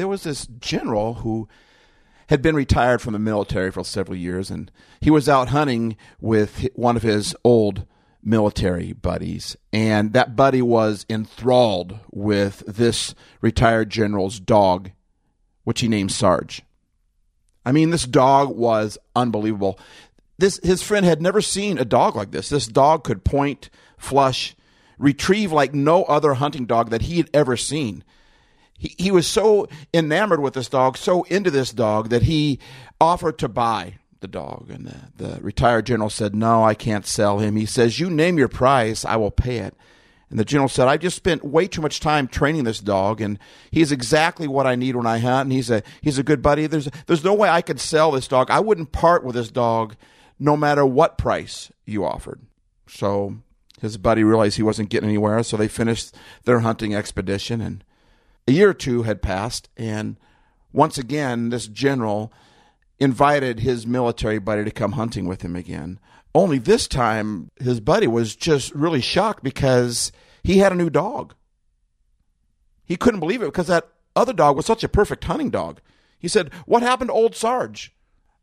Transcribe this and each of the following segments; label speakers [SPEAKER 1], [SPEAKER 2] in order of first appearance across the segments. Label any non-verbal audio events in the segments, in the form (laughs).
[SPEAKER 1] there was this general who had been retired from the military for several years, and he was out hunting with one of his old military buddies. And that buddy was enthralled with this retired general's dog, which he named Sarge. I mean, this dog was unbelievable. This his friend had never seen a dog like this. This dog could point, flush, retrieve like no other hunting dog that he had ever seen he, was so enamored with this dog, so into this dog, that he offered to buy the dog. And the, the retired general said, No, I can't sell him. He says, You name your price, I will pay it. And the general said, I've just spent way too much time training this dog, and he's exactly what I need when I hunt, and he's a he's a good buddy. There's there's no way I could sell this dog. I wouldn't part with this dog no matter what price you offered. So his buddy realized he wasn't getting anywhere, so they finished their hunting expedition and a year or two had passed, and once again, this general invited his military buddy to come hunting with him again. Only this time, his buddy was just really shocked because he had a new dog. He couldn't believe it because that other dog was such a perfect hunting dog. He said, What happened to old Sarge?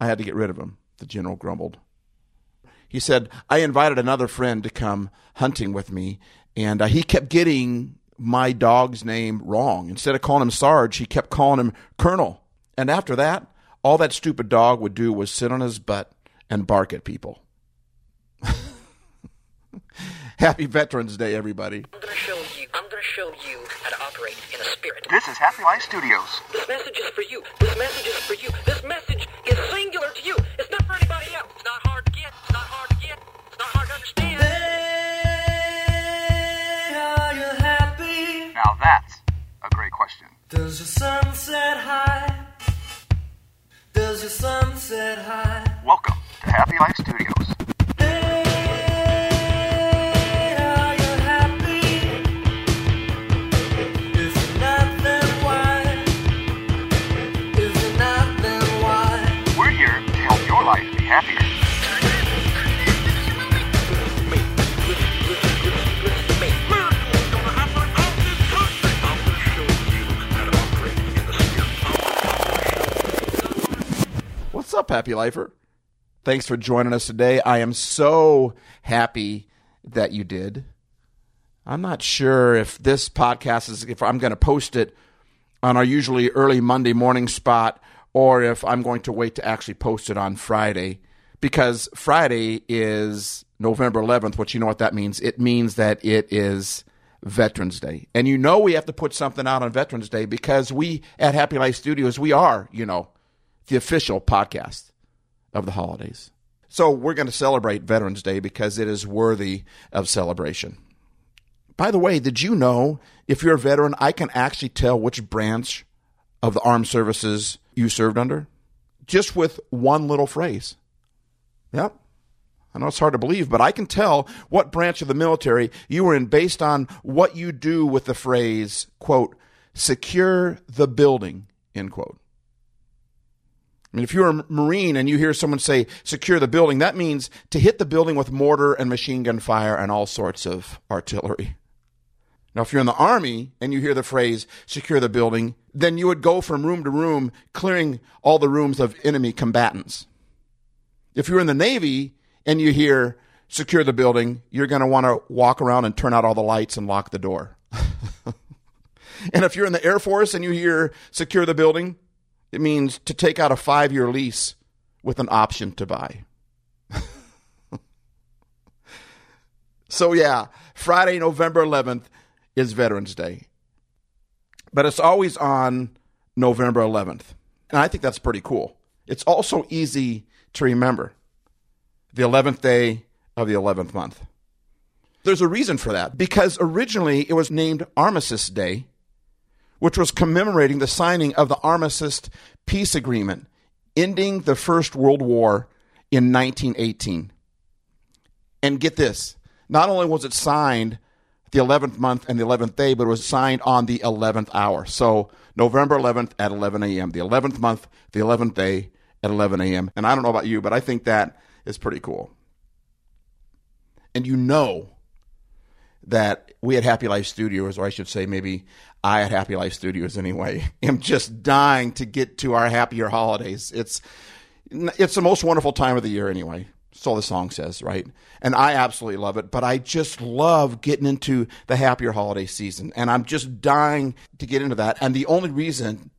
[SPEAKER 1] I had to get rid of him, the general grumbled. He said, I invited another friend to come hunting with me, and uh, he kept getting my dog's name wrong. Instead of calling him Sarge, he kept calling him Colonel. And after that, all that stupid dog would do was sit on his butt and bark at people. (laughs) Happy Veterans Day, everybody.
[SPEAKER 2] I'm gonna show you. I'm gonna show you how to operate in a spirit.
[SPEAKER 3] This is Happy Life Studios.
[SPEAKER 2] This message is for you. This message is for you. This message is singular to you. It's not for anybody else. It's not hard to get. It's not hard to get. It's not hard to understand.
[SPEAKER 3] That's a great question.
[SPEAKER 4] Does your sunset high? Does your sunset high?
[SPEAKER 3] Welcome to Happy Life Studios.
[SPEAKER 4] Happy
[SPEAKER 1] Lifer? Thanks for joining us today. I am so happy that you did. I'm not sure if this podcast is, if I'm going to post it on our usually early Monday morning spot or if I'm going to wait to actually post it on Friday because Friday is November 11th, which you know what that means. It means that it is Veterans Day. And you know we have to put something out on Veterans Day because we at Happy Life Studios, we are, you know, the official podcast of the holidays. So we're going to celebrate Veterans Day because it is worthy of celebration. By the way, did you know if you're a veteran, I can actually tell which branch of the armed services you served under? Just with one little phrase. Yep. I know it's hard to believe, but I can tell what branch of the military you were in based on what you do with the phrase, quote, secure the building, end quote. I mean, if you're a Marine and you hear someone say secure the building, that means to hit the building with mortar and machine gun fire and all sorts of artillery. Now, if you're in the Army and you hear the phrase secure the building, then you would go from room to room, clearing all the rooms of enemy combatants. If you're in the Navy and you hear secure the building, you're going to want to walk around and turn out all the lights and lock the door. (laughs) and if you're in the Air Force and you hear secure the building, it means to take out a five year lease with an option to buy. (laughs) so, yeah, Friday, November 11th is Veterans Day. But it's always on November 11th. And I think that's pretty cool. It's also easy to remember the 11th day of the 11th month. There's a reason for that because originally it was named Armistice Day which was commemorating the signing of the Armistice Peace Agreement, ending the First World War in 1918. And get this not only was it signed the 11th month and the 11th day, but it was signed on the 11th hour. So November 11th at 11 a.m., the 11th month, the 11th day at 11 a.m. And I don't know about you, but I think that is pretty cool. And you know that we at Happy Life Studios, or I should say, maybe I at Happy Life Studios anyway, (laughs) am just dying to get to our happier holidays. It's it's the most wonderful time of the year anyway. So the song says, right? And I absolutely love it, but I just love getting into the happier holiday season. And I'm just dying to get into that. And the only reason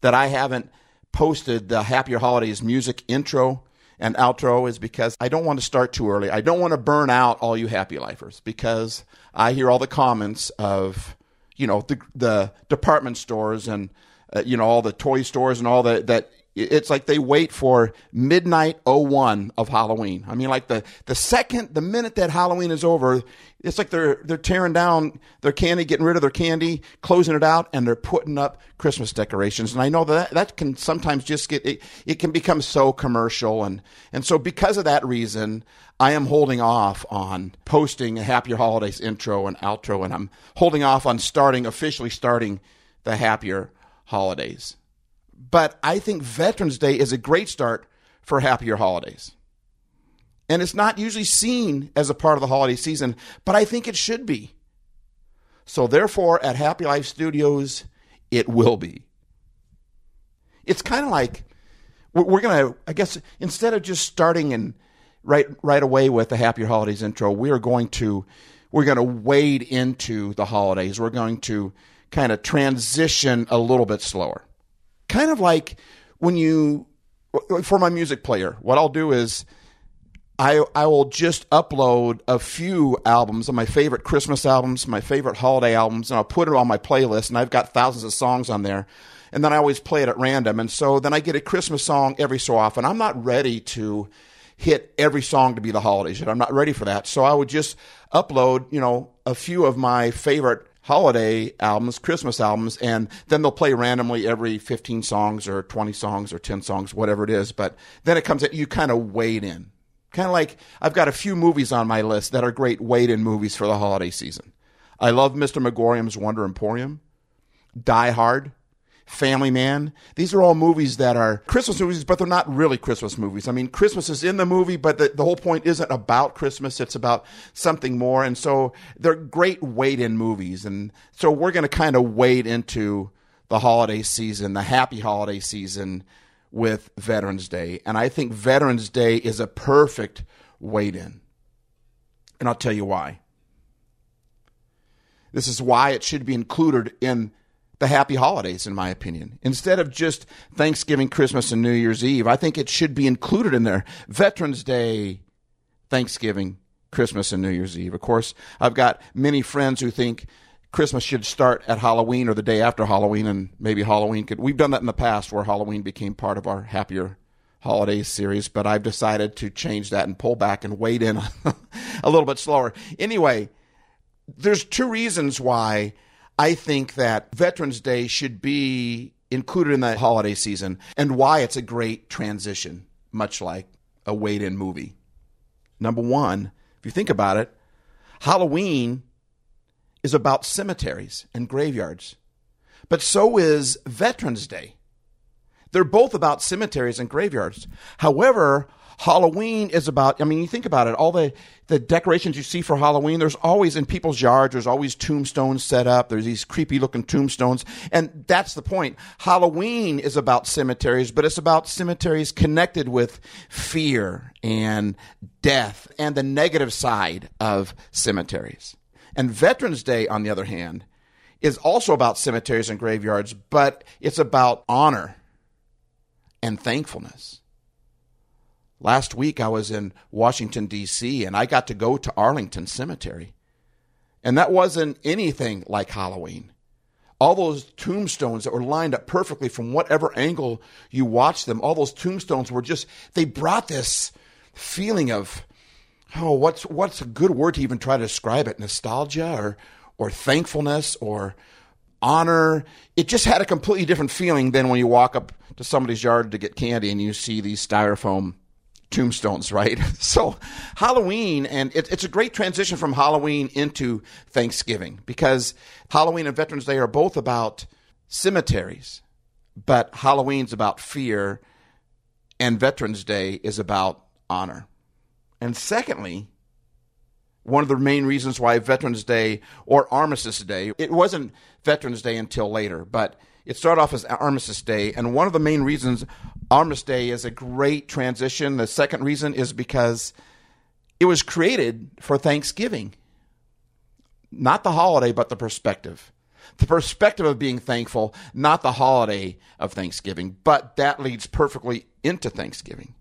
[SPEAKER 1] that I haven't posted the happier holidays music intro and outro is because I don't want to start too early. I don't want to burn out all you happy lifers because I hear all the comments of, you know, the, the department stores and, uh, you know, all the toy stores and all that, that it's like they wait for midnight 01 of Halloween. I mean, like the, the second, the minute that Halloween is over, it's like they're, they're tearing down their candy, getting rid of their candy, closing it out, and they're putting up Christmas decorations. And I know that that can sometimes just get, it, it can become so commercial. And, and so because of that reason, I am holding off on posting a Happier Holidays intro and outro, and I'm holding off on starting, officially starting the Happier Holidays but I think Veterans Day is a great start for happier holidays. And it's not usually seen as a part of the holiday season, but I think it should be. So, therefore, at Happy Life Studios, it will be. It's kind of like we're going to, I guess, instead of just starting and right right away with the Happier Holidays intro, we are going to we're going to wade into the holidays. We're going to kind of transition a little bit slower kind of like when you for my music player, what I'll do is I I will just upload a few albums of my favorite Christmas albums, my favorite holiday albums, and I'll put it on my playlist. And I've got thousands of songs on there, and then I always play it at random. And so then I get a Christmas song every so often. I'm not ready to hit every song to be the holidays yet. I'm not ready for that. So I would just upload, you know, a few of my favorite holiday albums, Christmas albums, and then they'll play randomly every 15 songs or 20 songs or 10 songs, whatever it is. But then it comes at you kind of wade in. Kind of like I've got a few movies on my list that are great wade in movies for the holiday season. I love Mr. Magorium's Wonder Emporium, Die Hard, Family Man. These are all movies that are Christmas movies, but they're not really Christmas movies. I mean, Christmas is in the movie, but the, the whole point isn't about Christmas. It's about something more. And so they're great wade in movies. And so we're going to kind of wade into the holiday season, the happy holiday season with Veterans Day. And I think Veterans Day is a perfect wade in. And I'll tell you why. This is why it should be included in the happy holidays, in my opinion. Instead of just Thanksgiving, Christmas, and New Year's Eve, I think it should be included in there. Veterans Day, Thanksgiving, Christmas, and New Year's Eve. Of course, I've got many friends who think Christmas should start at Halloween or the day after Halloween, and maybe Halloween could. We've done that in the past where Halloween became part of our happier holidays series, but I've decided to change that and pull back and wait in (laughs) a little bit slower. Anyway, there's two reasons why I think that Veterans Day should be included in the holiday season and why it's a great transition, much like a wait in movie. Number one, if you think about it, Halloween is about cemeteries and graveyards, but so is Veterans Day. They're both about cemeteries and graveyards. However, Halloween is about, I mean, you think about it, all the, the decorations you see for Halloween, there's always in people's yards, there's always tombstones set up. There's these creepy looking tombstones. And that's the point. Halloween is about cemeteries, but it's about cemeteries connected with fear and death and the negative side of cemeteries. And Veterans Day, on the other hand, is also about cemeteries and graveyards, but it's about honor and thankfulness. Last week I was in Washington, D.C., and I got to go to Arlington Cemetery. And that wasn't anything like Halloween. All those tombstones that were lined up perfectly from whatever angle you watched them, all those tombstones were just, they brought this feeling of, oh, what's, what's a good word to even try to describe it? Nostalgia or, or thankfulness or honor. It just had a completely different feeling than when you walk up to somebody's yard to get candy and you see these styrofoam tombstones, right? (laughs) So Halloween, and it, it's a great transition from Halloween into Thanksgiving because Halloween and Veterans Day are both about cemeteries, but Halloween's about fear, and Veterans Day is about honor. And secondly, one of the main reasons why Veterans Day or Armistice Day, it wasn't Veterans Day until later, but it started off as Armistice Day. And one of the main reasons Armistice Day is a great transition, the second reason is because it was created for Thanksgiving. Not the holiday, but the perspective. The perspective of being thankful, not the holiday of Thanksgiving, but that leads perfectly into Thanksgiving.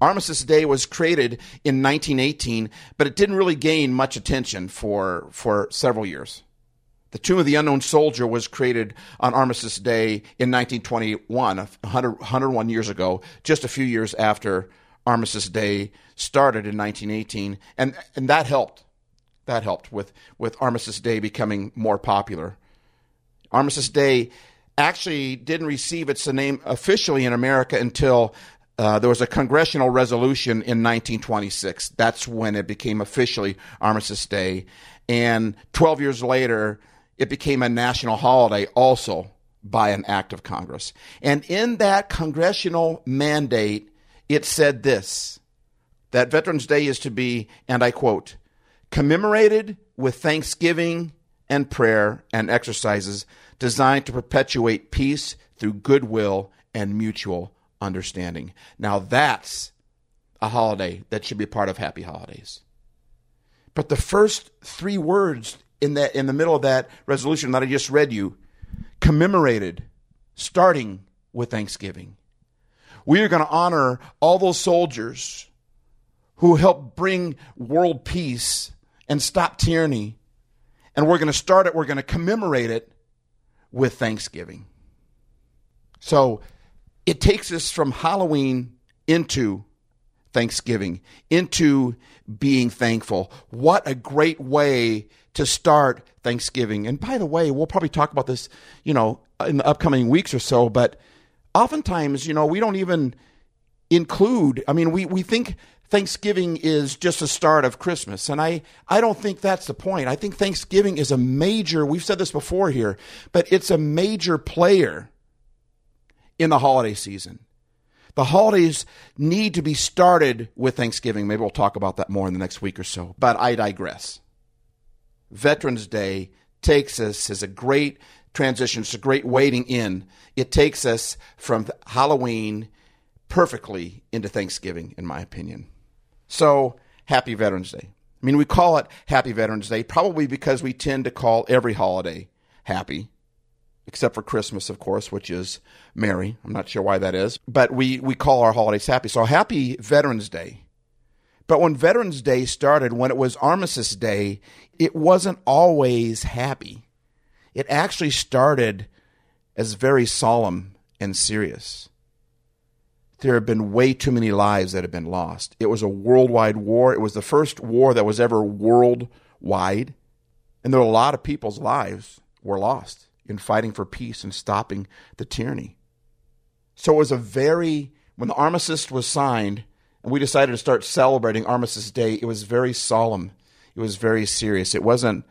[SPEAKER 1] Armistice Day was created in 1918, but it didn't really gain much attention for, for several years. The Tomb of the Unknown Soldier was created on Armistice Day in 1921, 100, 101 years ago, just a few years after Armistice Day started in 1918, and, and that helped. That helped with, with Armistice Day becoming more popular. Armistice Day actually didn't receive its name officially in America until uh, there was a congressional resolution in 1926. That's when it became officially Armistice Day. And 12 years later, it became a national holiday also by an act of Congress. And in that congressional mandate, it said this that Veterans Day is to be, and I quote, commemorated with thanksgiving and prayer and exercises designed to perpetuate peace through goodwill and mutual understanding. Now that's a holiday that should be part of happy holidays. But the first three words in that in the middle of that resolution that I just read you commemorated starting with Thanksgiving. We are going to honor all those soldiers who helped bring world peace and stop tyranny. And we're going to start it, we're going to commemorate it with Thanksgiving. So it takes us from Halloween into Thanksgiving, into being thankful. What a great way to start Thanksgiving. And by the way, we'll probably talk about this, you know, in the upcoming weeks or so, but oftentimes, you know, we don't even include, I mean, we, we think Thanksgiving is just the start of Christmas. And I, I don't think that's the point. I think Thanksgiving is a major, we've said this before here, but it's a major player in the holiday season. The holidays need to be started with Thanksgiving. Maybe we'll talk about that more in the next week or so, but I digress. Veterans Day takes us as a great transition, it's a great wading in. It takes us from Halloween perfectly into Thanksgiving, in my opinion. So, happy Veterans Day. I mean, we call it Happy Veterans Day probably because we tend to call every holiday happy except for Christmas, of course, which is merry. I'm not sure why that is, but we, we call our holidays happy. So happy Veterans Day. But when Veterans Day started, when it was Armistice Day, it wasn't always happy. It actually started as very solemn and serious. There have been way too many lives that have been lost. It was a worldwide war. It was the first war that was ever worldwide. And there were a lot of people's lives were lost in fighting for peace and stopping the tyranny. So it was a very, when the armistice was signed and we decided to start celebrating Armistice Day, it was very solemn. It was very serious. It wasn't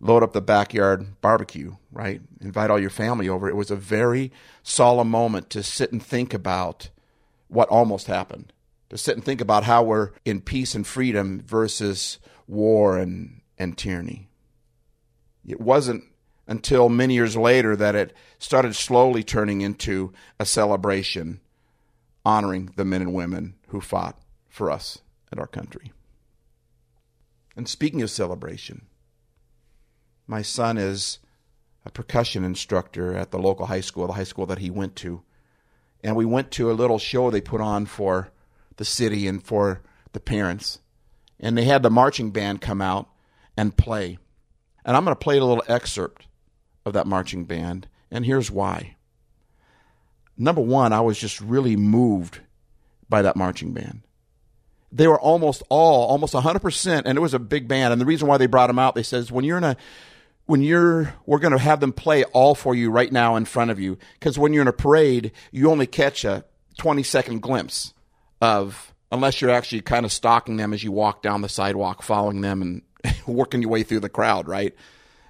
[SPEAKER 1] load up the backyard barbecue, right? Invite all your family over. It was a very solemn moment to sit and think about what almost happened, to sit and think about how we're in peace and freedom versus war and, and tyranny. It wasn't until many years later that it started slowly turning into a celebration honoring the men and women who fought for us and our country. And speaking of celebration, my son is a percussion instructor at the local high school, the high school that he went to. And we went to a little show they put on for the city and for the parents. And they had the marching band come out and play. And I'm going to play a little excerpt of that marching band, and here's why. Number one, I was just really moved by that marching band. They were almost all, almost 100%, and it was a big band. And the reason why they brought them out, they says, when you're in a, when you're, we're going to have them play all for you right now in front of you. Because when you're in a parade, you only catch a 20 second glimpse of, unless you're actually kind of stalking them as you walk down the sidewalk, following them and (laughs) working your way through the crowd, right?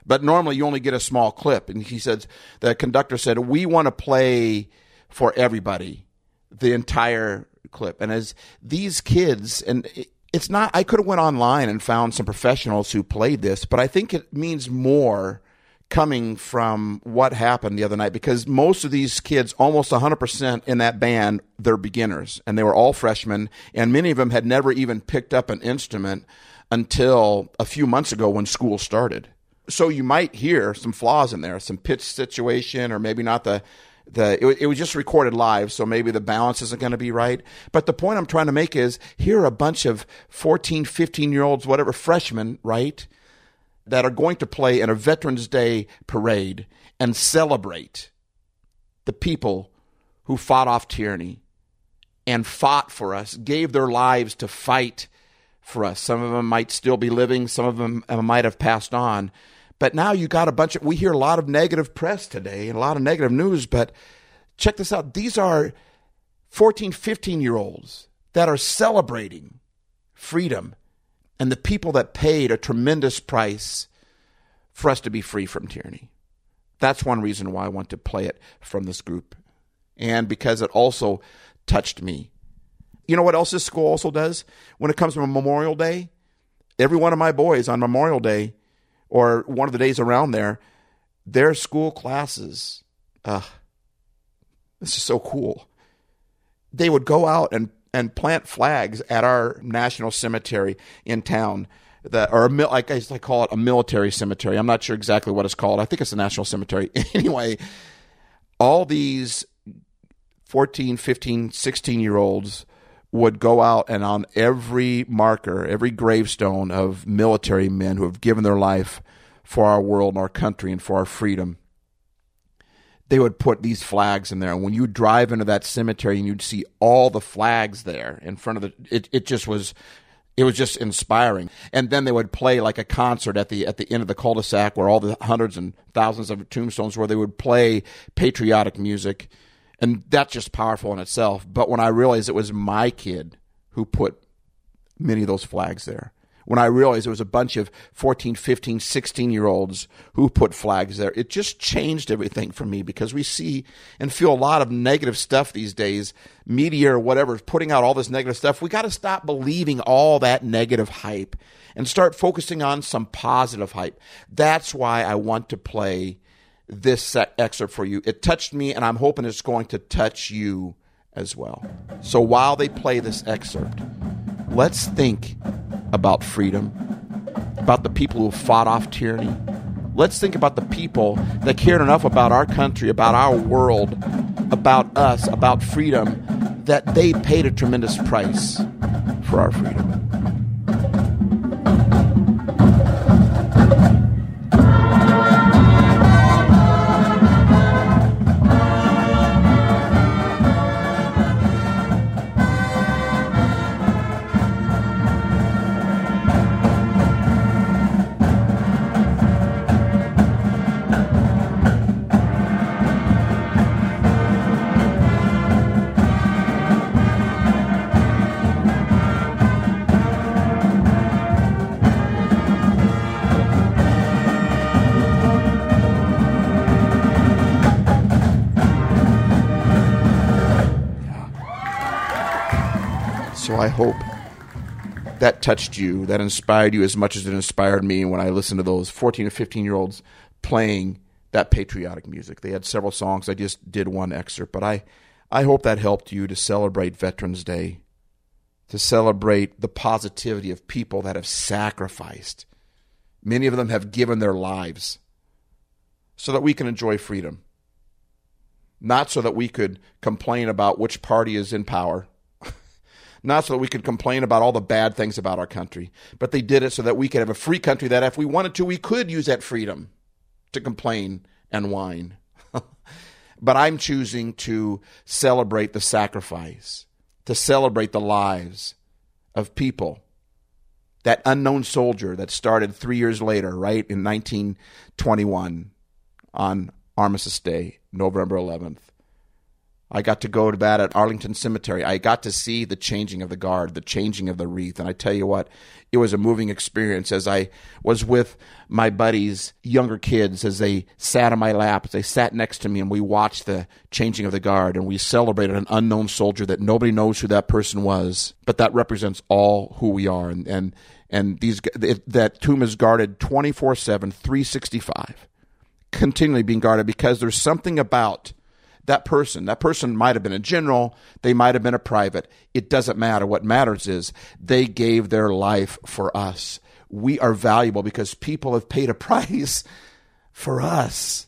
[SPEAKER 1] But normally you only get a small clip. And he said, the conductor said, we want to play for everybody the entire clip. And as these kids, and it's not I could have went online and found some professionals who played this, but I think it means more coming from what happened the other night because most of these kids, almost 100% in that band, they're beginners and they were all freshmen and many of them had never even picked up an instrument until a few months ago when school started. So you might hear some flaws in there, some pitch situation or maybe not the the it, it was just recorded live so maybe the balance isn't going to be right. But the point i'm trying to make is here are a bunch of 14 15 year olds whatever freshmen right that are going to play in a veterans day parade and celebrate the people who fought off tyranny and fought for us gave their lives to fight for us. Some of them might still be living some of them uh, might have passed on but now you got a bunch of, we hear a lot of negative press today and a lot of negative news, but check this out. These are 14, 15 year olds that are celebrating freedom and the people that paid a tremendous price for us to be free from tyranny. That's one reason why I want to play it from this group. And because it also touched me. You know what else this school also does? When it comes to Memorial Day, every one of my boys on Memorial Day or one of the days around there, their school classes, uh, this is so cool. They would go out and, and plant flags at our national cemetery in town. That, or a, like I I call it a military cemetery. I'm not sure exactly what it's called. I think it's a national cemetery. (laughs) anyway, all these 14, 15, 16 year olds would go out and on every marker, every gravestone of military men who have given their life for our world and our country and for our freedom, they would put these flags in there. And when you drive into that cemetery and you'd see all the flags there in front of the, it, it just was, it was just inspiring. And then they would play like a concert at the at the end of the cul-de-sac where all the hundreds and thousands of tombstones where they would play patriotic music. And that's just powerful in itself. But when I realized it was my kid who put many of those flags there, when I realized it was a bunch of 14, 15, 16 year olds who put flags there, it just changed everything for me because we see and feel a lot of negative stuff these days. Media or whatever putting out all this negative stuff. We got to stop believing all that negative hype and start focusing on some positive hype. That's why I want to play this excerpt for you. It touched me, and I'm hoping it's going to touch you as well. So while they play this excerpt, let's think about freedom, about the people who fought off tyranny. Let's think about the people that cared enough about our country, about our world, about us, about freedom, that they paid a tremendous price for our freedom. I hope that touched you, that inspired you as much as it inspired me when I listened to those 14 or 15 year olds playing that patriotic music. They had several songs. I just did one excerpt, but I, I hope that helped you to celebrate Veterans Day, to celebrate the positivity of people that have sacrificed. Many of them have given their lives so that we can enjoy freedom, not so that we could complain about which party is in power not so that we could complain about all the bad things about our country, but they did it so that we could have a free country that if we wanted to, we could use that freedom to complain and whine. (laughs) but I'm choosing to celebrate the sacrifice, to celebrate the lives of people. That unknown soldier that started three years later, right, in 1921 on Armistice Day, November 11th. I got to go to bat at Arlington Cemetery. I got to see the changing of the guard, the changing of the wreath. And I tell you what, it was a moving experience as I was with my buddies, younger kids, as they sat on my lap, as they sat next to me, and we watched the changing of the guard and we celebrated an unknown soldier that nobody knows who that person was, but that represents all who we are. And, and, and these, that tomb is guarded 24 7, 365, continually being guarded because there's something about that person. That person might have been a general, they might have been a private. It doesn't matter. What matters is they gave their life for us. We are valuable because people have paid a (laughs) price for us.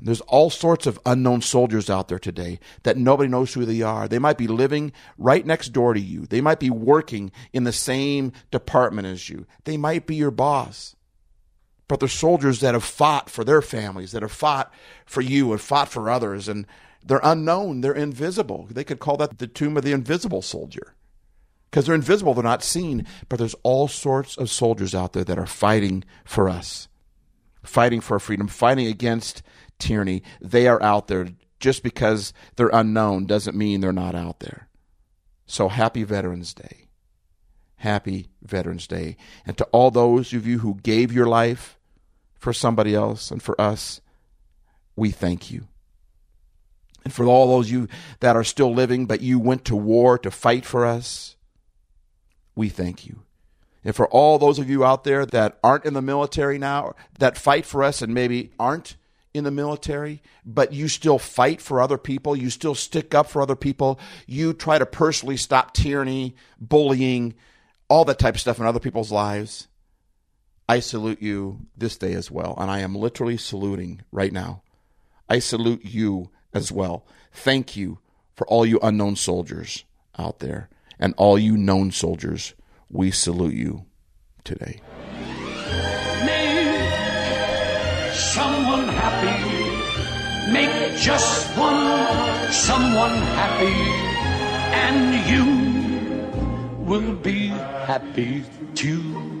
[SPEAKER 1] There's all sorts of unknown soldiers out there today that nobody knows who they are. They might be living right next door to you. They might be working in the same department as you. They might be your boss. But they're soldiers that have fought for their families, that have fought for you and fought for others. And they're unknown, they're invisible. They could call that the tomb of the invisible soldier. Because they're invisible, they're not seen. But there's all sorts of soldiers out there that are fighting for us, fighting for freedom, fighting against tyranny. They are out there. Just because they're unknown doesn't mean they're not out there. So happy Veterans Day. Happy Veterans Day. And to all those of you who gave your life for somebody else and for us, we thank you. And for all those you that are still living, but you went to war to fight for us, we thank you. And for all those of you out there that aren't in the military now, that fight for us and maybe aren't in the military, but you still fight for other people, you still stick up for other people, you try to personally stop tyranny, bullying, all that type of stuff in other people's lives. I salute you this day as well. And I am literally saluting right now. I salute you as well. Thank you for all you unknown soldiers out there and all you known soldiers. We salute you today.
[SPEAKER 5] Make someone happy. Make just one someone happy. And you will be happy too.